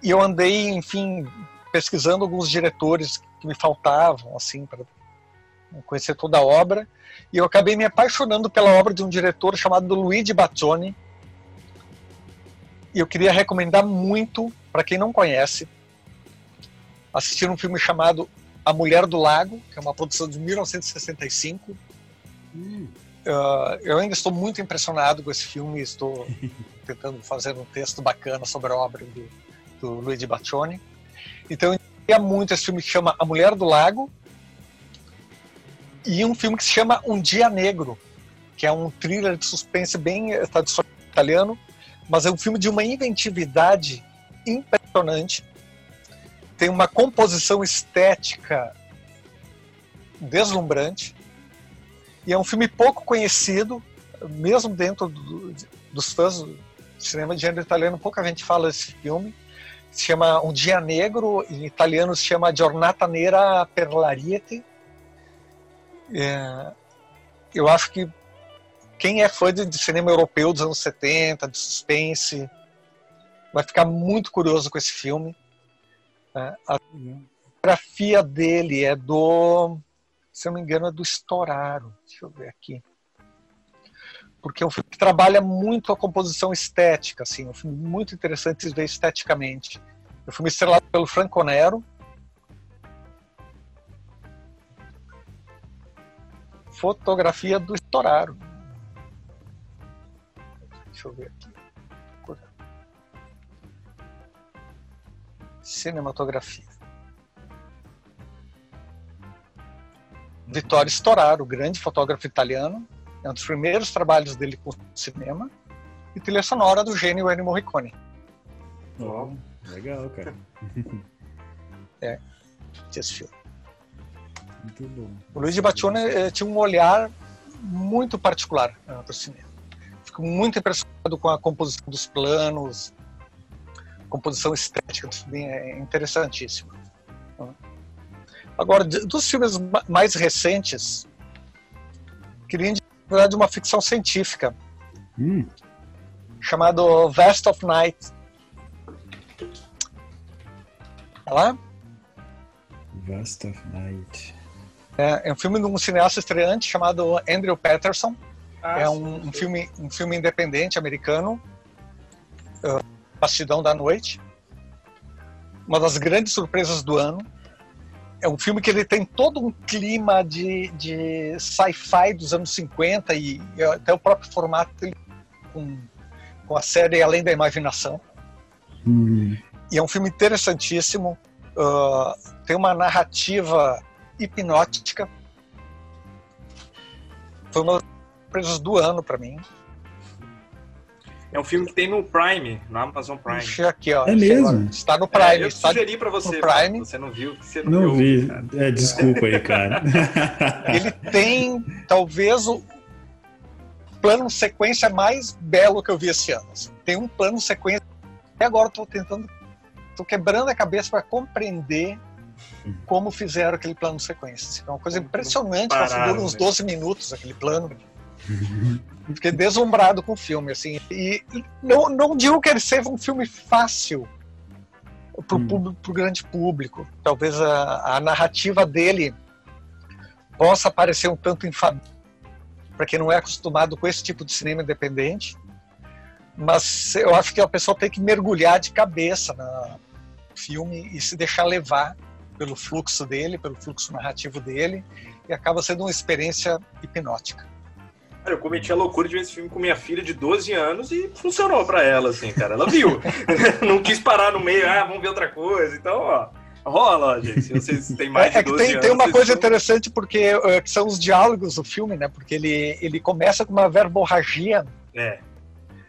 E eu andei, enfim, pesquisando alguns diretores que me faltavam, assim, para conhecer toda a obra. E eu acabei me apaixonando pela obra de um diretor chamado Luigi Bazzoni. Eu queria recomendar muito, para quem não conhece, assistir um filme chamado A Mulher do Lago, que é uma produção de 1965. Hum. Uh, eu ainda estou muito impressionado com esse filme, estou [LAUGHS] tentando fazer um texto bacana sobre a obra do, do Luigi Baccioni. Então, eu queria muito esse filme que chama A Mulher do Lago e um filme que se chama Um Dia Negro, que é um thriller de suspense bem tradicional italiano, mas é um filme de uma inventividade impressionante tem uma composição estética deslumbrante e é um filme pouco conhecido, mesmo dentro do, dos fãs do cinema de gênero italiano, pouca gente fala desse filme. Se chama Um Dia Negro, em italiano se chama Giornata Nera per l'Ariete. É, eu acho que quem é fã de, cinema europeu dos anos 70, de suspense, vai ficar muito curioso com esse filme. Né? A fotografia dele é do, se eu não me engano, é do Storaro. Deixa eu ver aqui. Porque é um filme que trabalha muito a composição estética, assim, um filme muito interessante de ver esteticamente. É um filme estrelado pelo Franco Nero. Fotografia do Storaro. Deixa eu ver aqui. cinematografia. Vittorio Storaro, grande fotógrafo italiano, é um dos primeiros trabalhos dele com cinema, e trilha sonora do gênio Ennio Morricone. Oh, legal, cara. [LAUGHS] é, esse filme. Muito bom. O Luigi Baccione eh, tinha um olhar muito particular uh, para o cinema. Fico muito impressionado com a composição dos planos, composição estética é interessantíssima. Agora, dos filmes mais recentes, queria indicar, verdade, uma ficção científica Hum, chamado Vast of Night. Lá? Vast of Night. É, é um filme de um cineasta estreante chamado Andrew Patterson. Ah, é um, um filme, um filme independente americano, uh, Bastidão da Noite. Uma das grandes surpresas do ano. É um filme que ele tem todo um clima de, de sci-fi dos anos 50 e, e até o próprio formato com, com a série Além da Imaginação. Hum, E é um filme interessantíssimo. uh, tem uma narrativa hipnótica. Foi uma surpresas do ano para mim. É um filme que tem no Prime, no Amazon Prime. Puxa, aqui, ó. É mesmo? Agora, Está no É, Prime. eu está... sugeri pra você, no Prime. você não viu, você não, não viu. vi. cara. É, desculpa aí, cara. [LAUGHS] Ele tem talvez o plano sequência mais belo que eu vi esse ano. assim. Tem um plano sequência. Até agora estou tentando, estou quebrando a cabeça para compreender como fizeram aquele plano sequência. assim. É uma coisa impressionante, Pararam, dura uns né? 12 minutos aquele plano. Fiquei deslumbrado com o filme, assim. E e não, não digo que ele seja um filme fácil para Hum. o grande público. Talvez a, a narrativa dele possa parecer um tanto infame para quem não é acostumado com esse tipo de cinema independente. Mas eu acho que a pessoa tem que mergulhar de cabeça no filme e se deixar levar pelo fluxo dele, pelo fluxo narrativo dele, e acaba sendo uma experiência hipnótica. Cara, eu cometi a loucura de ver esse filme com minha filha de 12 anos e funcionou pra ela, assim, cara. Ela viu. [LAUGHS] [LAUGHS] não quis parar no meio, ah, vamos ver outra coisa. Então, ó, rola, gente. Se vocês têm mais de É que 12 tem, anos. tem uma coisa vão- interessante porque que são os diálogos do filme, né? Porque ele, ele começa com uma verborragia É,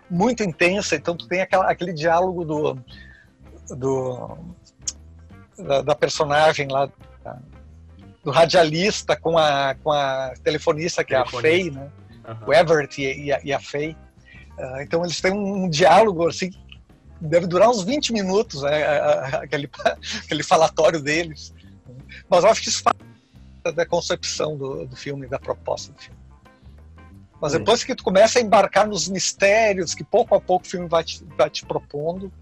muito intensa, então tu tem aquela, aquele diálogo do, do da, da personagem lá da- do radialista com a, com a telefonista que é a Telefonista. Faye, né? Aham. o Everett e, e a, e a Faye. Ah, então eles têm um, diálogo assim, deve durar uns 20 minutos, né, a- a- aquele, [LAUGHS] aquele falatório deles. Mas eu acho que isso fala da concepção do, do filme, da proposta do filme. Mas depois que tu começa a embarcar nos mistérios que pouco a pouco o filme vai te, vai te propondo,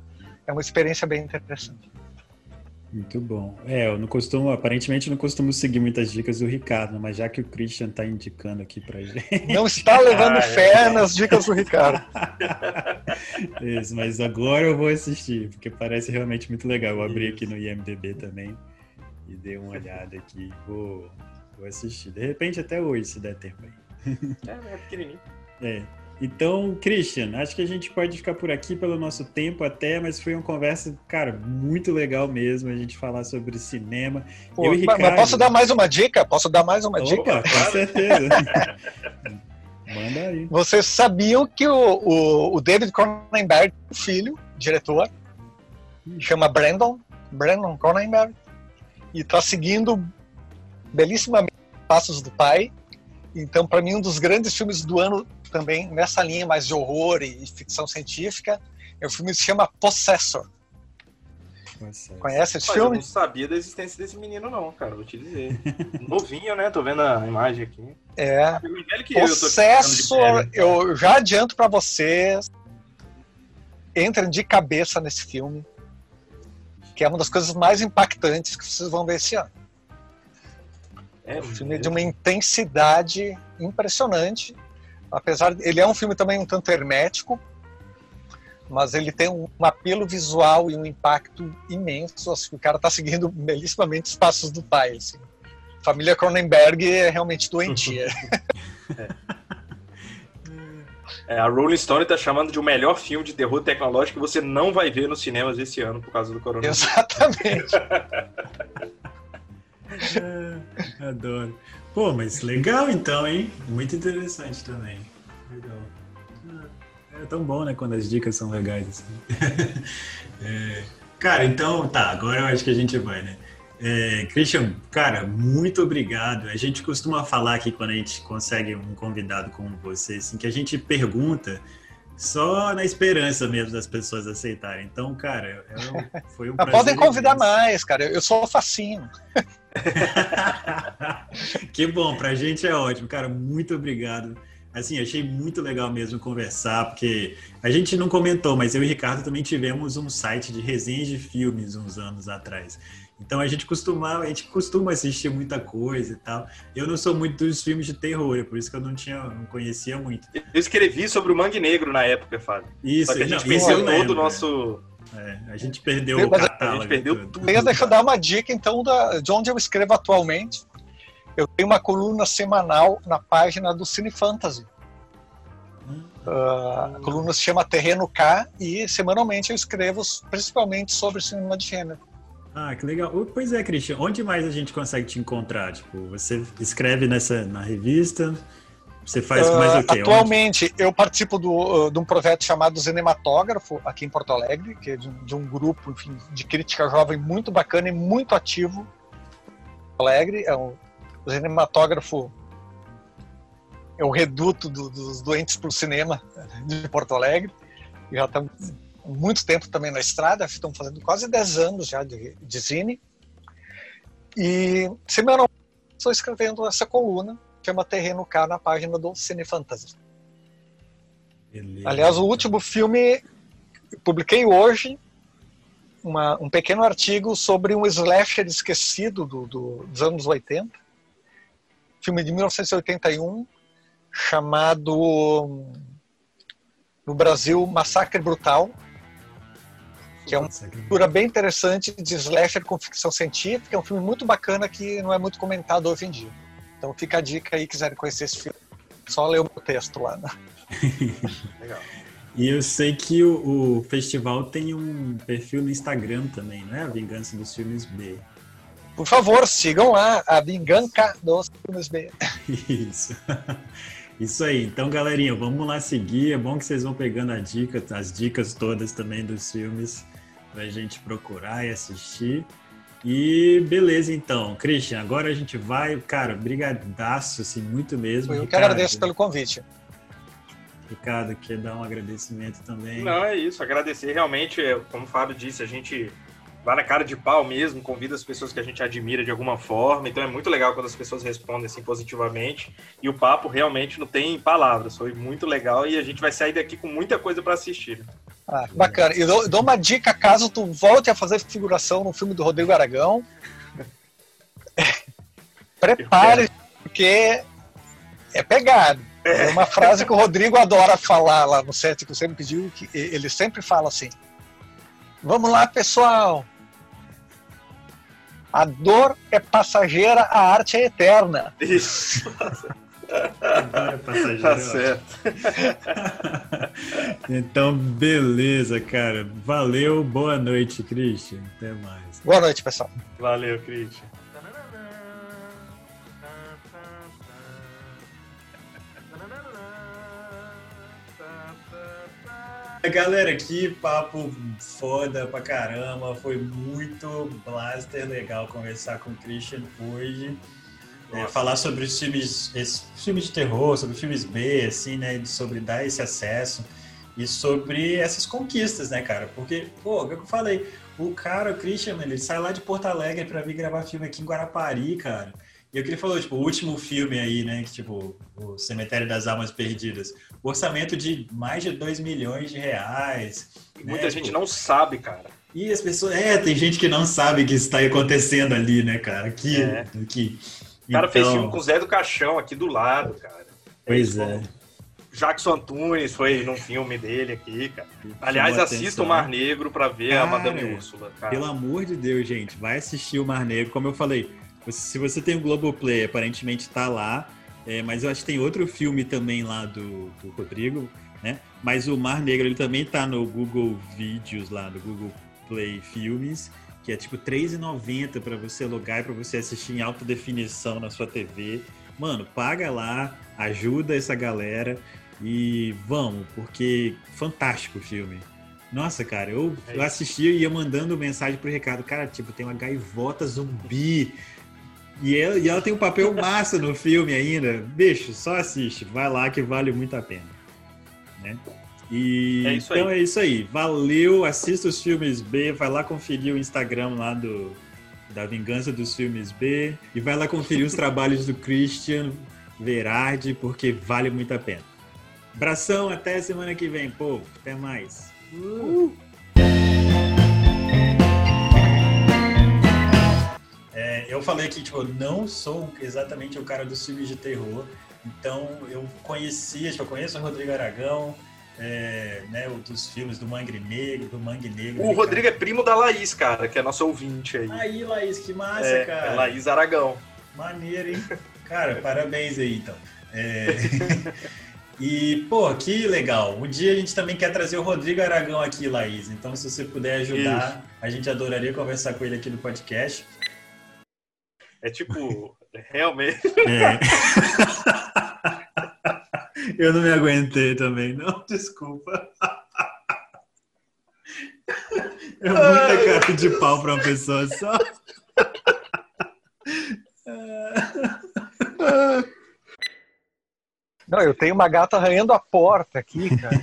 é uma experiência bem interessante. Muito bom. É, eu não costumo, aparentemente não costumo seguir muitas dicas do Ricardo, mas já que o Christian tá indicando aqui pra gente. Não está levando [LAUGHS] Ah, é. fé nas dicas do Ricardo. [LAUGHS] Isso, mas agora eu vou assistir, porque parece realmente muito legal. Eu abri aqui no IMDB também e dei uma olhada aqui. Vou, vou assistir. De repente até hoje, se der tempo aí. É, é pequenininho. É. Então, Christian, acho que a gente pode ficar por aqui pelo nosso tempo até, mas foi uma conversa, cara, muito legal mesmo a gente falar sobre cinema. Pô, Eu e mas- mas Ricardo- posso dar mais uma dica? Posso dar mais uma dica? Opa, com [LAUGHS] certeza. Manda aí. Vocês sabiam que o, o, o David Cronenberg, filho, diretor, chama Brandon, Brandon Cronenberg, e está seguindo belissimamente os passos do pai. Então, para mim, um dos grandes filmes do ano também, nessa linha mais de horror e ficção científica, é o filme que se chama Possessor. Nossa, Conhece esse Mas eu filme? não sabia da existência desse menino, não, cara. Vou te dizer. [LAUGHS] Novinho, né? Tô vendo a imagem aqui. É. Eu, eu Possessor, ficando de eu já adianto para vocês, entrem de cabeça nesse filme, que é uma das coisas mais impactantes que vocês vão ver esse ano. É, É um filme de uma intensidade impressionante, apesar de, ele é um filme também um tanto hermético, mas ele tem um, um apelo visual e um impacto imenso. Assim, o cara está seguindo [LAUGHS] belíssimamente os passos do pai. Assim. Família Cronenberg é realmente doentia. [LAUGHS] É, a Rolling Stone tá chamando de o melhor filme de terror tecnológico que você não vai ver nos cinemas esse ano por causa do [LAUGHS] coronavírus. Exatamente. É, adoro. Pô, mas legal então, hein? Muito interessante também. Legal. É tão bom, né, quando as dicas são legais assim. [LAUGHS] É, Cara, então, tá, agora eu acho que a gente vai, né? É, Christian, cara, muito obrigado. A gente costuma falar aqui quando a gente consegue um convidado como você, assim, que a gente pergunta só na esperança mesmo das pessoas aceitarem. Então, cara, é foi um [LAUGHS] prazer. Podem convidar imenso. mais, cara. Eu sou facinho. [LAUGHS] [LAUGHS] que bom, pra gente é ótimo, cara. Muito obrigado. Assim, achei muito legal mesmo conversar, porque a gente não comentou, mas eu e o Ricardo também tivemos um site de resenhas de filmes uns anos atrás. Então a gente costuma, a gente costuma assistir muita coisa e tal. Eu não sou muito dos filmes de terror, é por isso que eu não tinha, não conhecia muito. Eu escrevi sobre o Mangue Negro na época, Fábio. Isso, Só que a gente perdeu todo o nosso. É, a gente perdeu Mas, o catálogo. A gente perdeu tudo. tudo. Deixa eu dar uma dica então da, de onde eu escrevo atualmente. Eu tenho uma coluna semanal na página do Cine Fantasy. Uh, a coluna se chama Terreno K e semanalmente eu escrevo principalmente sobre cinema de gênero. Ah, que legal. Pois é, Christian, onde mais a gente consegue te encontrar? Tipo, você escreve nessa na revista? Você faz mais uh, o quê? Atualmente, onde? eu participo do, uh, de um projeto chamado Cinematógrafo, aqui em Porto Alegre, que é de, de, um grupo enfim, de crítica jovem muito bacana e muito ativo. Porto Alegre é um, Cinematógrafo é o reduto do, dos doentes para o cinema de Porto Alegre. Já estamos muito tempo também na estrada, estão fazendo quase 10 anos já de, de zine. E semanalmente estou escrevendo essa coluna, chama Terreno K, na página do Cine Fantasy. Beleza. Aliás, o último filme publiquei hoje uma, um pequeno artigo sobre um slasher esquecido do, do, dos anos 80, filme de 1981, chamado no Brasil Massacre Brutal, que é uma cultura bem interessante de slasher com ficção científica. É um filme muito bacana que não é muito comentado hoje em dia. Então fica a dica aí, quiserem conhecer esse filme, só ler o meu texto lá. Né? [LAUGHS] Legal. E eu sei que o, o, festival tem um perfil no Instagram também, não é? A Vingança dos Filmes B. Por favor, sigam lá, a Vingança dos Filmes B. Isso. [LAUGHS] Isso aí. Então, galerinha, vamos lá seguir. É bom que vocês vão pegando a dica, as dicas todas também dos filmes para a gente procurar e assistir. E beleza, então. Christian, agora a gente vai. Cara, brigadaço, assim, muito mesmo. Eu Ricardo, que agradeço pelo convite. Ricardo, quer dar um agradecimento também? Não, é isso. Agradecer realmente, é, como o Fábio disse, a gente vai na cara de pau mesmo, convida as pessoas que a gente admira de alguma forma. Então é muito legal quando as pessoas respondem assim positivamente. E o papo realmente não tem palavras. Foi muito legal e a gente vai sair daqui com muita coisa para assistir. Ah, bacana. E dou, dou, uma dica caso tu volte a fazer figuração no filme do Rodrigo Aragão. Prepare, porque é pegado. É uma frase que o Rodrigo adora falar lá no set, que eu sempre pediu, que ele sempre fala assim. Vamos lá, pessoal. A dor é passageira, a arte é eterna. Isso. [LAUGHS] É tá certo. [LAUGHS] então, beleza, cara. Valeu, boa noite, Christian. Até mais. Boa noite, pessoal. Valeu, Christian. Galera, que papo foda pra caramba. Foi muito blaster legal conversar com o Christian hoje. É, falar sobre os filmes, filmes de terror, sobre filmes B, assim, né? Sobre dar esse acesso e sobre essas conquistas, né, cara? Porque, pô, o que eu falei, o cara, o Christian, ele sai lá de Porto Alegre para vir gravar filme aqui em Guarapari, cara. E o que ele falou, tipo, o último filme aí, né, que, tipo, o Cemitério das Almas Perdidas, orçamento de mais de 2 milhões de reais. Muita né, gente tipo... não sabe, cara. E as pessoas, é, tem gente que não sabe que está acontecendo ali, né, cara? Que, é. que o cara então... fez filme com o Zé do Caixão aqui do lado, cara. Pois é. Jackson Antunes foi num filme dele aqui, cara. Aliás, assista o Mar Negro para ver cara, a Madame Úrsula, cara. Pelo amor de Deus, gente, vai assistir o Mar Negro. Como eu falei, se você tem o Globoplay, aparentemente tá lá. É, mas eu acho que tem outro filme também lá do, do Rodrigo, né? Mas o Mar Negro ele também tá no Google Vídeos lá, do Google Play Filmes que é tipo R$3,90 para você logar e para você assistir em alta definição na sua TV. Mano, paga lá, ajuda essa galera e vamos, porque fantástico o filme. Nossa, cara, eu, é eu assistia e ia mandando mensagem pro Ricardo. Cara, tipo, tem uma gaivota zumbi. E ela, e ela tem um papel [LAUGHS] massa no filme ainda. Bicho, só assiste. Vai lá que vale muito a pena. Né? E é então aí. é isso aí. Valeu, assista os filmes B, vai lá conferir o Instagram lá do da Vingança dos Filmes B e vai lá conferir os trabalhos do Christian Verardi, porque vale muito a pena. Abração, até semana que vem, povo. Até mais. Uh. É, eu falei que tipo, eu não sou exatamente o cara dos filmes de terror, então eu conhecia, tipo, eu conheço o Rodrigo Aragão, é, né, dos filmes do Mangue Negro, do Mangue Negro. O Rodrigo cara. é primo da Laís, cara, que é nosso ouvinte aí. Aí, Laís, que massa, é, cara. É Laís Aragão. Maneiro, hein? [LAUGHS] Cara, parabéns aí, então. É... [LAUGHS] e, pô, que legal. Um dia a gente também quer trazer o Rodrigo Aragão aqui, Laís. Então, se você puder ajudar, Isso. a gente adoraria conversar com ele aqui no podcast. É tipo, [LAUGHS] realmente. É. Eu não me aguentei também, não, [LAUGHS] desculpa. É muita cara de pau para uma pessoa só. Não, eu tenho uma gata arranhando a porta aqui, cara.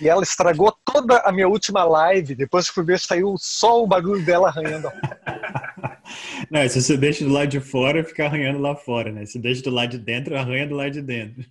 e ela estragou toda a minha última live. Depois que fui ver, saiu só o barulho dela arranhando a porta. Não, se você deixa do lado de fora, fica arranhando lá fora, né? Se deixa do lado de dentro, arranha do lado de dentro.